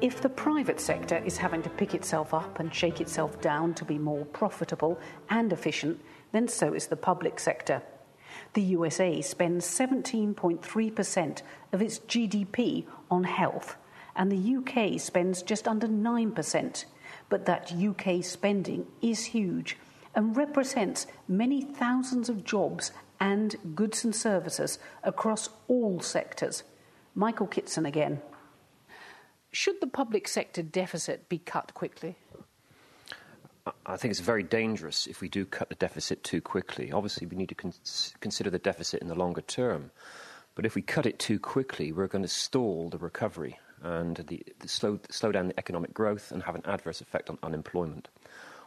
If the private sector is having to pick itself up and shake itself down to be more profitable and efficient, then so is the public sector. The USA spends 17.3% of its GDP on health, and the UK spends just under 9%. But that UK spending is huge and represents many thousands of jobs and goods and services across all sectors. Michael Kitson again. Should the public sector deficit be cut quickly? I think it's very dangerous if we do cut the deficit too quickly. Obviously, we need to con- consider the deficit in the longer term. But if we cut it too quickly, we're going to stall the recovery and the, the slow, slow down the economic growth and have an adverse effect on unemployment.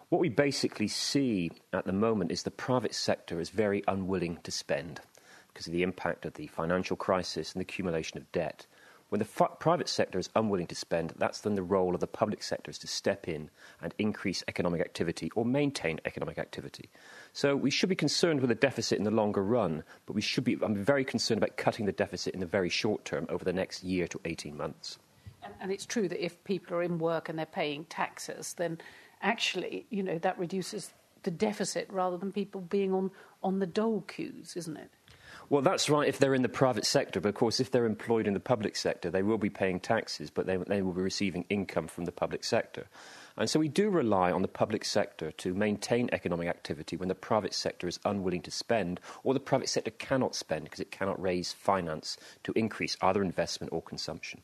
What we basically see at the moment is the private sector is very unwilling to spend because of the impact of the financial crisis and the accumulation of debt. When the f- private sector is unwilling to spend, that's then the role of the public sector is to step in and increase economic activity or maintain economic activity. So we should be concerned with the deficit in the longer run, but we should be, I'm very concerned about cutting the deficit in the very short term over the next year to 18 months. And, and it's true that if people are in work and they're paying taxes, then actually, you know, that reduces the deficit rather than people being on, on the dole queues, isn't it? Well, that's right if they're in the private sector, but of course, if they're employed in the public sector, they will be paying taxes, but they, they will be receiving income from the public sector. And so we do rely on the public sector to maintain economic activity when the private sector is unwilling to spend or the private sector cannot spend because it cannot raise finance to increase either investment or consumption.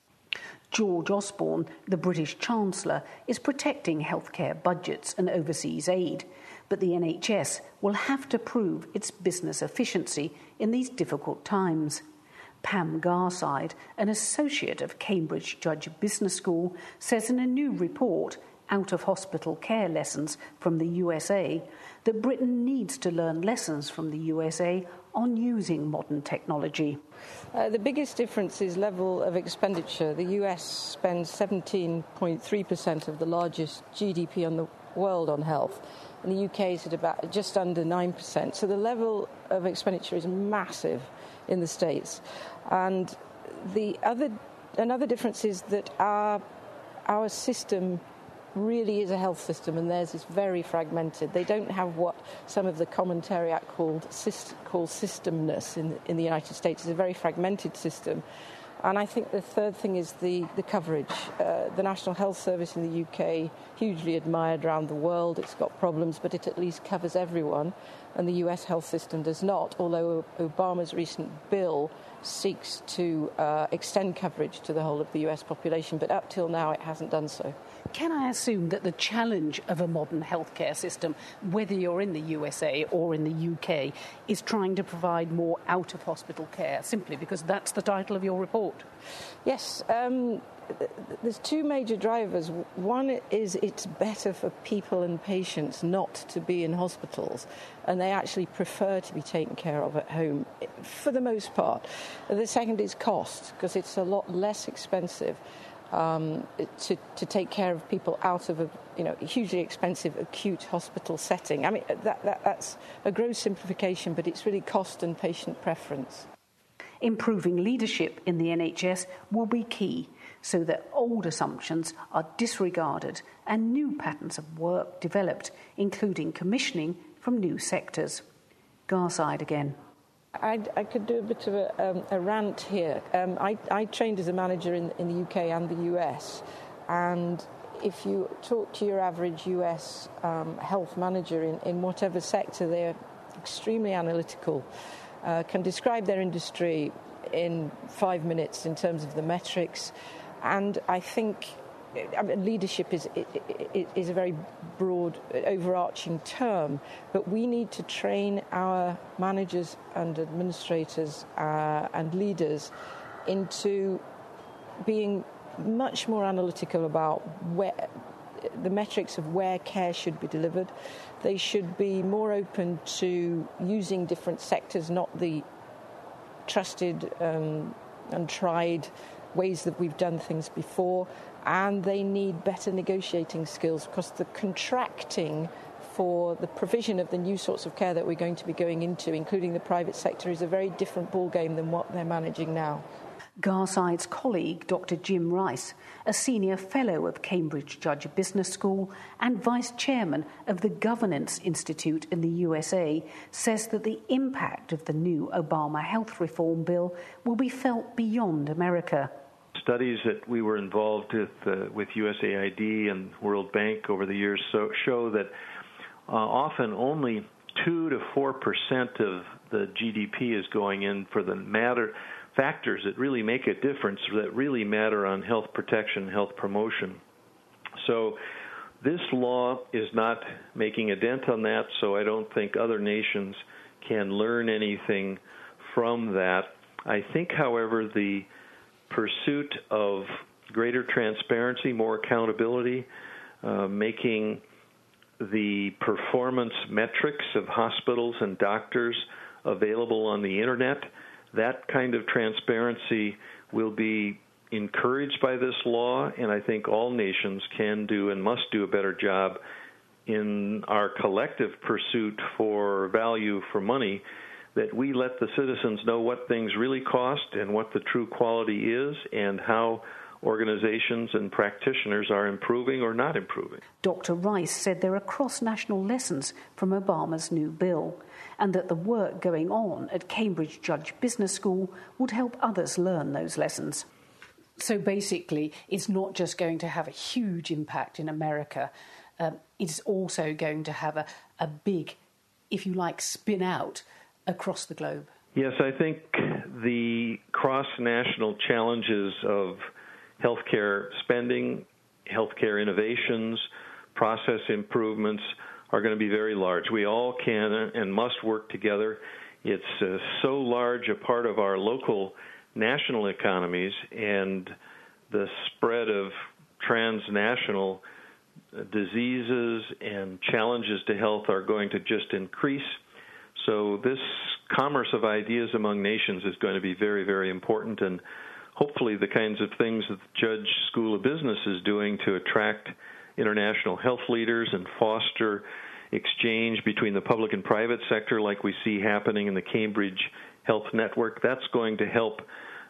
George Osborne, the British Chancellor, is protecting healthcare budgets and overseas aid but the NHS will have to prove its business efficiency in these difficult times. Pam Garside, an associate of Cambridge Judge Business School, says in a new report, Out of Hospital Care Lessons from the USA, that Britain needs to learn lessons from the USA on using modern technology. Uh, the biggest difference is level of expenditure. The US spends 17.3% of the largest GDP on the world on health and the UK is at about just under 9%. So the level of expenditure is massive in the States. And the other, another difference is that our, our system really is a health system and theirs is very fragmented. They don't have what some of the commentariat called, call systemness in, in the United States. It's a very fragmented system. And I think the third thing is the, the coverage. Uh, the National Health Service in the UK, hugely admired around the world. It's got problems, but it at least covers everyone. And the US health system does not, although Obama's recent bill seeks to uh, extend coverage to the whole of the US population. But up till now, it hasn't done so. Can I assume that the challenge of a modern healthcare system, whether you're in the USA or in the UK, is trying to provide more out of hospital care, simply because that's the title of your report? Yes. Um, there's two major drivers. One is it's better for people and patients not to be in hospitals, and they actually prefer to be taken care of at home for the most part. The second is cost, because it's a lot less expensive um, to, to take care of people out of a you know, hugely expensive acute hospital setting. I mean, that, that, that's a gross simplification, but it's really cost and patient preference. Improving leadership in the NHS will be key so that old assumptions are disregarded and new patterns of work developed, including commissioning from new sectors. Garside again. I, I, could do a bit of a, um, a rant here. Um, I, I, trained as a manager in, in, the UK and the US, and if you talk to your average US um, health manager in, in, whatever sector, they're extremely analytical, uh, can describe their industry in five minutes in terms of the metrics, and I think I mean, leadership is, is a very broad, overarching term, but we need to train our managers and administrators uh, and leaders into being much more analytical about where the metrics of where care should be delivered. They should be more open to using different sectors, not the trusted um, and tried ways that we've done things before and they need better negotiating skills because the contracting for the provision of the new sorts of care that we're going to be going into, including the private sector, is a very different ballgame than what they're managing now. Garside's colleague, Dr. Jim Rice, a senior fellow of Cambridge Judge Business School and vice chairman of the Governance Institute in the USA, says that the impact of the new Obama health reform bill will be felt beyond America. Studies that we were involved with, uh, with USAID and World Bank over the years so, show that uh, often only 2 to 4 percent of the GDP is going in for the matter factors that really make a difference that really matter on health protection, health promotion. So this law is not making a dent on that, so I don't think other nations can learn anything from that. I think, however, the pursuit of greater transparency, more accountability, uh, making the performance metrics of hospitals and doctors available on the internet that kind of transparency will be encouraged by this law, and I think all nations can do and must do a better job in our collective pursuit for value for money that we let the citizens know what things really cost and what the true quality is and how organizations and practitioners are improving or not improving. Dr. Rice said there are cross national lessons from Obama's new bill and that the work going on at Cambridge Judge Business School would help others learn those lessons. So basically, it's not just going to have a huge impact in America, um, it's also going to have a, a big, if you like, spin out across the globe. Yes, I think the cross national challenges of healthcare spending, healthcare innovations, process improvements are going to be very large. We all can and must work together. It's uh, so large a part of our local national economies, and the spread of transnational diseases and challenges to health are going to just increase. So, this commerce of ideas among nations is going to be very, very important, and hopefully, the kinds of things that the Judge School of Business is doing to attract international health leaders and foster exchange between the public and private sector, like we see happening in the Cambridge Health Network. That's going to help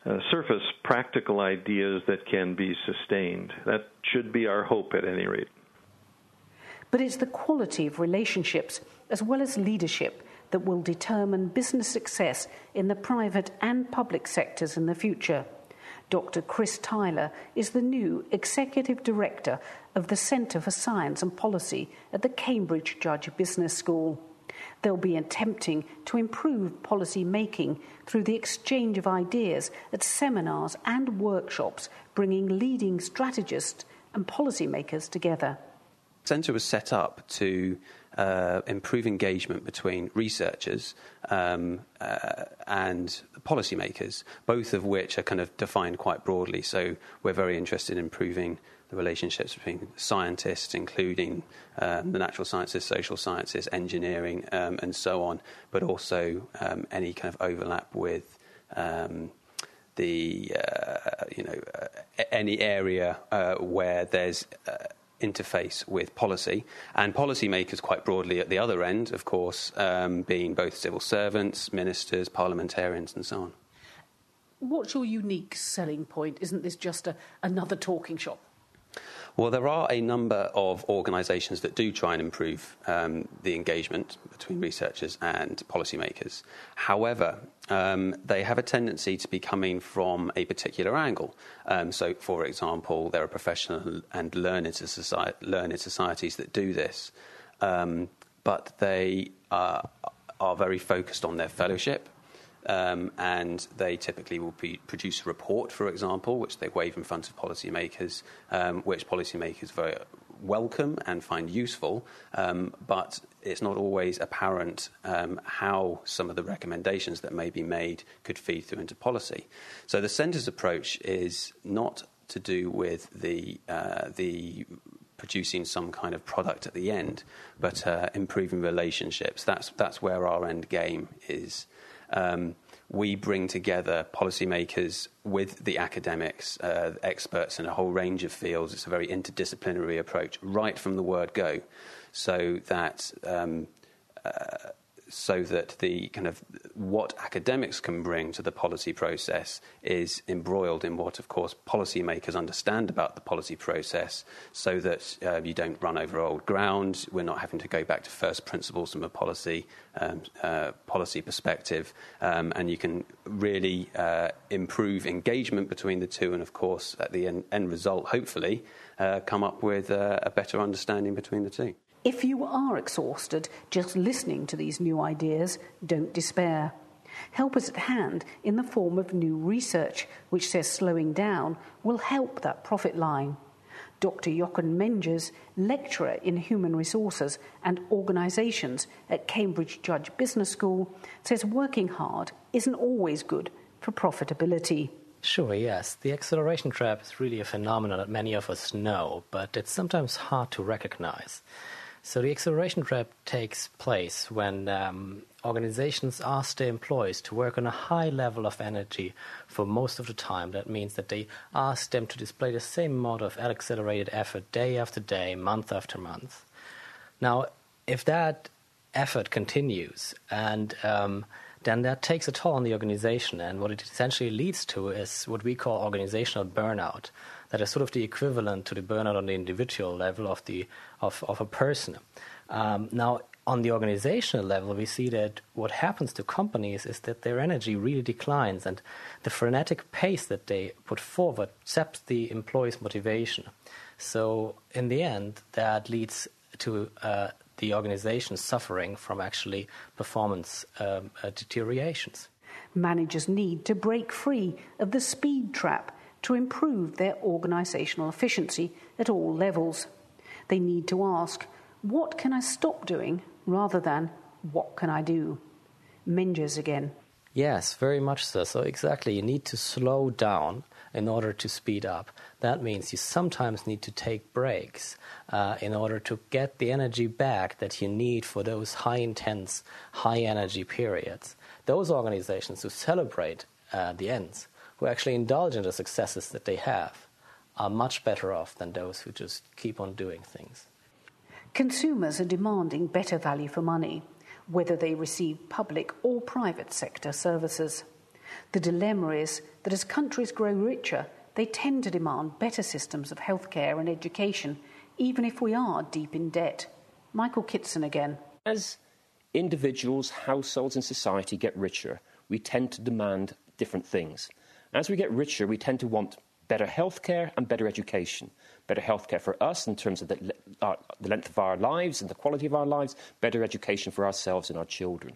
uh, surface practical ideas that can be sustained. That should be our hope at any rate. But it's the quality of relationships as well as leadership that will determine business success in the private and public sectors in the future. Dr. Chris Tyler is the new Executive Director of the Centre for Science and Policy at the Cambridge Judge Business School. They'll be attempting to improve policy making through the exchange of ideas at seminars and workshops, bringing leading strategists and policymakers together. The Centre was set up to uh, improve engagement between researchers um, uh, and policymakers, both of which are kind of defined quite broadly. So we're very interested in improving the relationships between scientists, including um, the natural sciences, social sciences, engineering, um, and so on, but also um, any kind of overlap with um, the uh, you know uh, any area uh, where there's uh, interface with policy, and policymakers quite broadly at the other end, of course, um, being both civil servants, ministers, parliamentarians, and so on. What's your unique selling point? Isn't this just a, another talking shop? Well, there are a number of organisations that do try and improve um, the engagement between researchers and policymakers. However, um, they have a tendency to be coming from a particular angle. Um, so, for example, there are professional and learned, society, learned societies that do this, um, but they uh, are very focused on their fellowship um, and they typically will produce a report, for example, which they wave in front of policymakers, um, which policymakers very welcome and find useful, um, but it's not always apparent um, how some of the recommendations that may be made could feed through into policy. So the centre's approach is not to do with the uh, the producing some kind of product at the end, but uh, improving relationships. That's that's where our end game is. Um, we bring together policymakers with the academics, uh, experts in a whole range of fields. It's a very interdisciplinary approach, right from the word go, so that um, uh, so that the kind of what academics can bring to the policy process is embroiled in what, of course, policymakers understand about the policy process so that uh, you don't run over old ground. We're not having to go back to first principles from a policy, um, uh, policy perspective, um, and you can really uh, improve engagement between the two, and, of course, at the end, end result, hopefully, uh, come up with a better understanding between the two. If you are exhausted just listening to these new ideas, don't despair. Help is at hand in the form of new research, which says slowing down will help that profit line. Dr. Jochen Menges, lecturer in human resources and organisations at Cambridge Judge Business School, says working hard isn't always good for profitability. Sure, yes. The acceleration trap is really a phenomenon that many of us know, but it's sometimes hard to recognize. So the acceleration trap takes place when um, organizations ask their employees to work on a high level of energy for most of the time. That means that they ask them to display the same amount of accelerated effort day after day, month after month. Now, if that effort continues and um, then that takes a toll on the organization. And what it essentially leads to is what we call organizational burnout that is sort of the equivalent to the burnout on the individual level of the of, of a person. Um, now, on the organizational level, we see that what happens to companies is that their energy really declines, and the frenetic pace that they put forward saps the employees' motivation. So, in the end, that leads to uh, the organization suffering from actually performance um, uh, deteriorations. Managers need to break free of the speed trap to improve their organisational efficiency at all levels. They need to ask, What can I stop doing? rather than, What can I do? Menges again. Yes, very much so. So, exactly, you need to slow down in order to speed up. That means you sometimes need to take breaks uh, in order to get the energy back that you need for those high intense, high energy periods. Those organizations who celebrate uh, the ends who actually indulge in the successes that they have are much better off than those who just keep on doing things. Consumers are demanding better value for money, whether they receive public or private sector services. The dilemma is that as countries grow richer, they tend to demand better systems of healthcare and education, even if we are deep in debt. Michael Kitson again. As individuals, households, and society get richer, we tend to demand different things. As we get richer, we tend to want better healthcare and better education. Better healthcare for us in terms of the, uh, the length of our lives and the quality of our lives, better education for ourselves and our children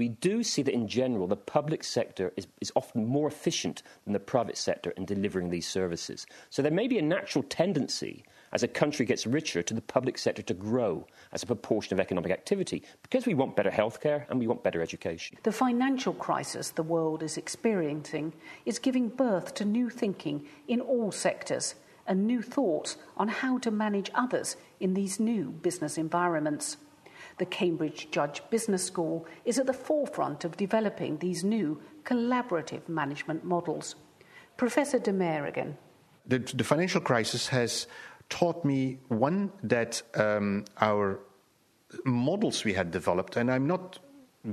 we do see that in general the public sector is, is, often more efficient than the private sector in delivering these services. So there may be a natural tendency as a country gets richer to the public sector to grow as a proportion of economic activity because we want better healthcare and we want better education. The financial crisis the world is experiencing is giving birth to new thinking in all sectors and new thoughts on how to manage others in these new business environments. The Cambridge Judge Business School is at the forefront of developing these new collaborative management models. Professor De Meyer again. The, the financial crisis has taught me one that um, our models we had developed, and I'm not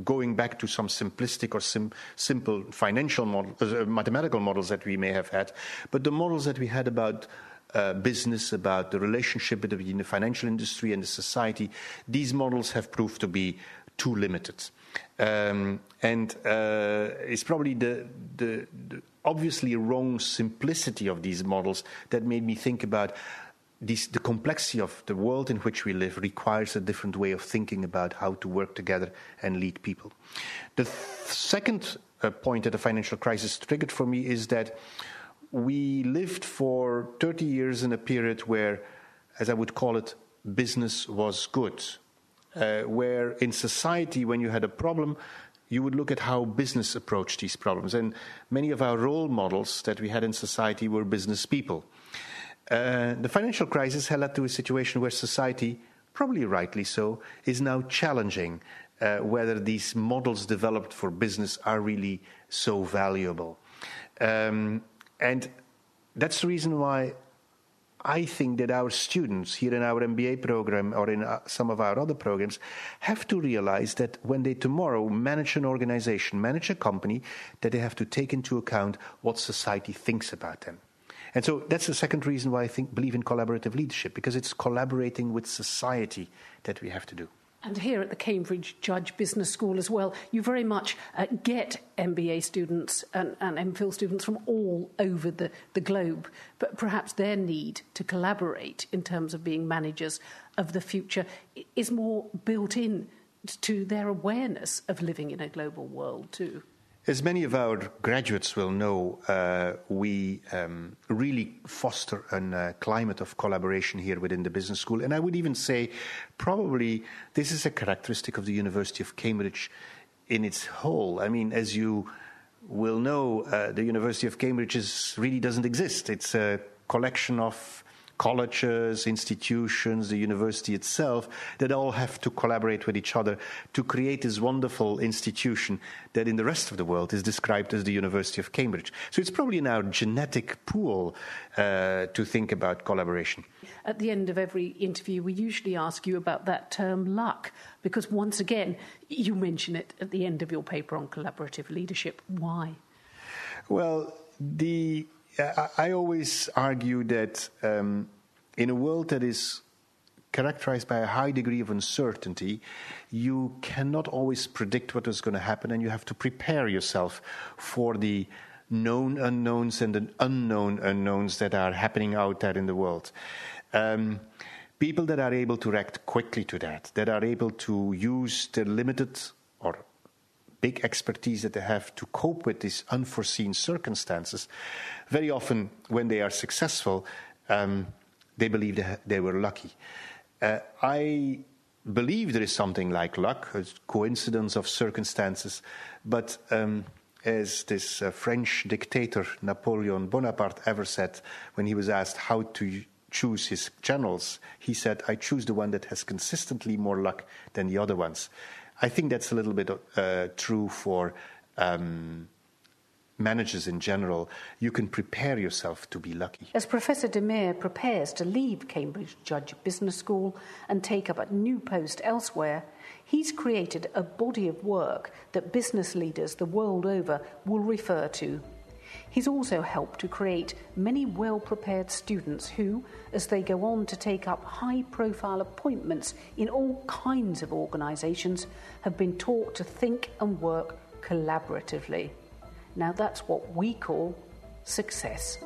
going back to some simplistic or sim- simple financial model, uh, mathematical models that we may have had, but the models that we had about uh, business, about the relationship between the financial industry and the society, these models have proved to be too limited. Um, and uh, it's probably the, the, the obviously wrong simplicity of these models that made me think about this, the complexity of the world in which we live requires a different way of thinking about how to work together and lead people. The th- second uh, point that the financial crisis triggered for me is that we lived for 30 years in a period where, as I would call it, business was good. Uh, where in society, when you had a problem, you would look at how business approached these problems. And many of our role models that we had in society were business people. Uh, the financial crisis had led to a situation where society, probably rightly so, is now challenging uh, whether these models developed for business are really so valuable. Um, and that's the reason why I think that our students here in our MBA program or in uh, some of our other programs have to realize that when they tomorrow manage an organization, manage a company, that they have to take into account what society thinks about them. And so that's the second reason why I think believe in collaborative leadership because it's collaborating with society that we have to do. And here at the Cambridge Judge Business School as well, you very much uh, get MBA students and, and MPhil students from all over the, the globe, but perhaps their need to collaborate in terms of being managers of the future is more built in to their awareness of living in a global world too. As many of our graduates will know, uh, we um, really foster a uh, climate of collaboration here within the business school. And I would even say, probably, this is a characteristic of the University of Cambridge in its whole. I mean, as you will know, uh, the University of Cambridge is, really doesn't exist. It's a collection of colleges, institutions, the university itself, that all have to collaborate with each other to create this wonderful institution that in the rest of the world is described as the University of Cambridge. So it's probably in our genetic pool uh, to think about collaboration. At the end of every interview, we usually ask you about that term luck, because once again, you mention it at the end of your paper on collaborative leadership. Why? Well, the I always argue that um, in a world that is characterized by a high degree of uncertainty, you cannot always predict what is going to happen, and you have to prepare yourself for the known unknowns and the unknown unknowns that are happening out there in the world. Um, people that are able to react quickly to that, that are able to use the limited big expertise that they have to cope with these unforeseen circumstances, very often when they are successful, um, they believe they, they were lucky. Uh, I believe there is something like luck, a coincidence of circumstances, but um, as this uh, French dictator Napoleon Bonaparte ever said when he was asked how to choose his generals, he said, I choose the one that has consistently more luck than the other ones. I think that's a little bit uh, true for um, managers in general. You can prepare yourself to be lucky. As Professor De Meyer prepares to leave Cambridge Judge Business School and take up a new post elsewhere, he's created a body of work that business leaders the world over will refer to He's also helped to create many well prepared students who, as they go on to take up high profile appointments in all kinds of organisations, have been taught to think and work collaboratively. Now that's what we call success.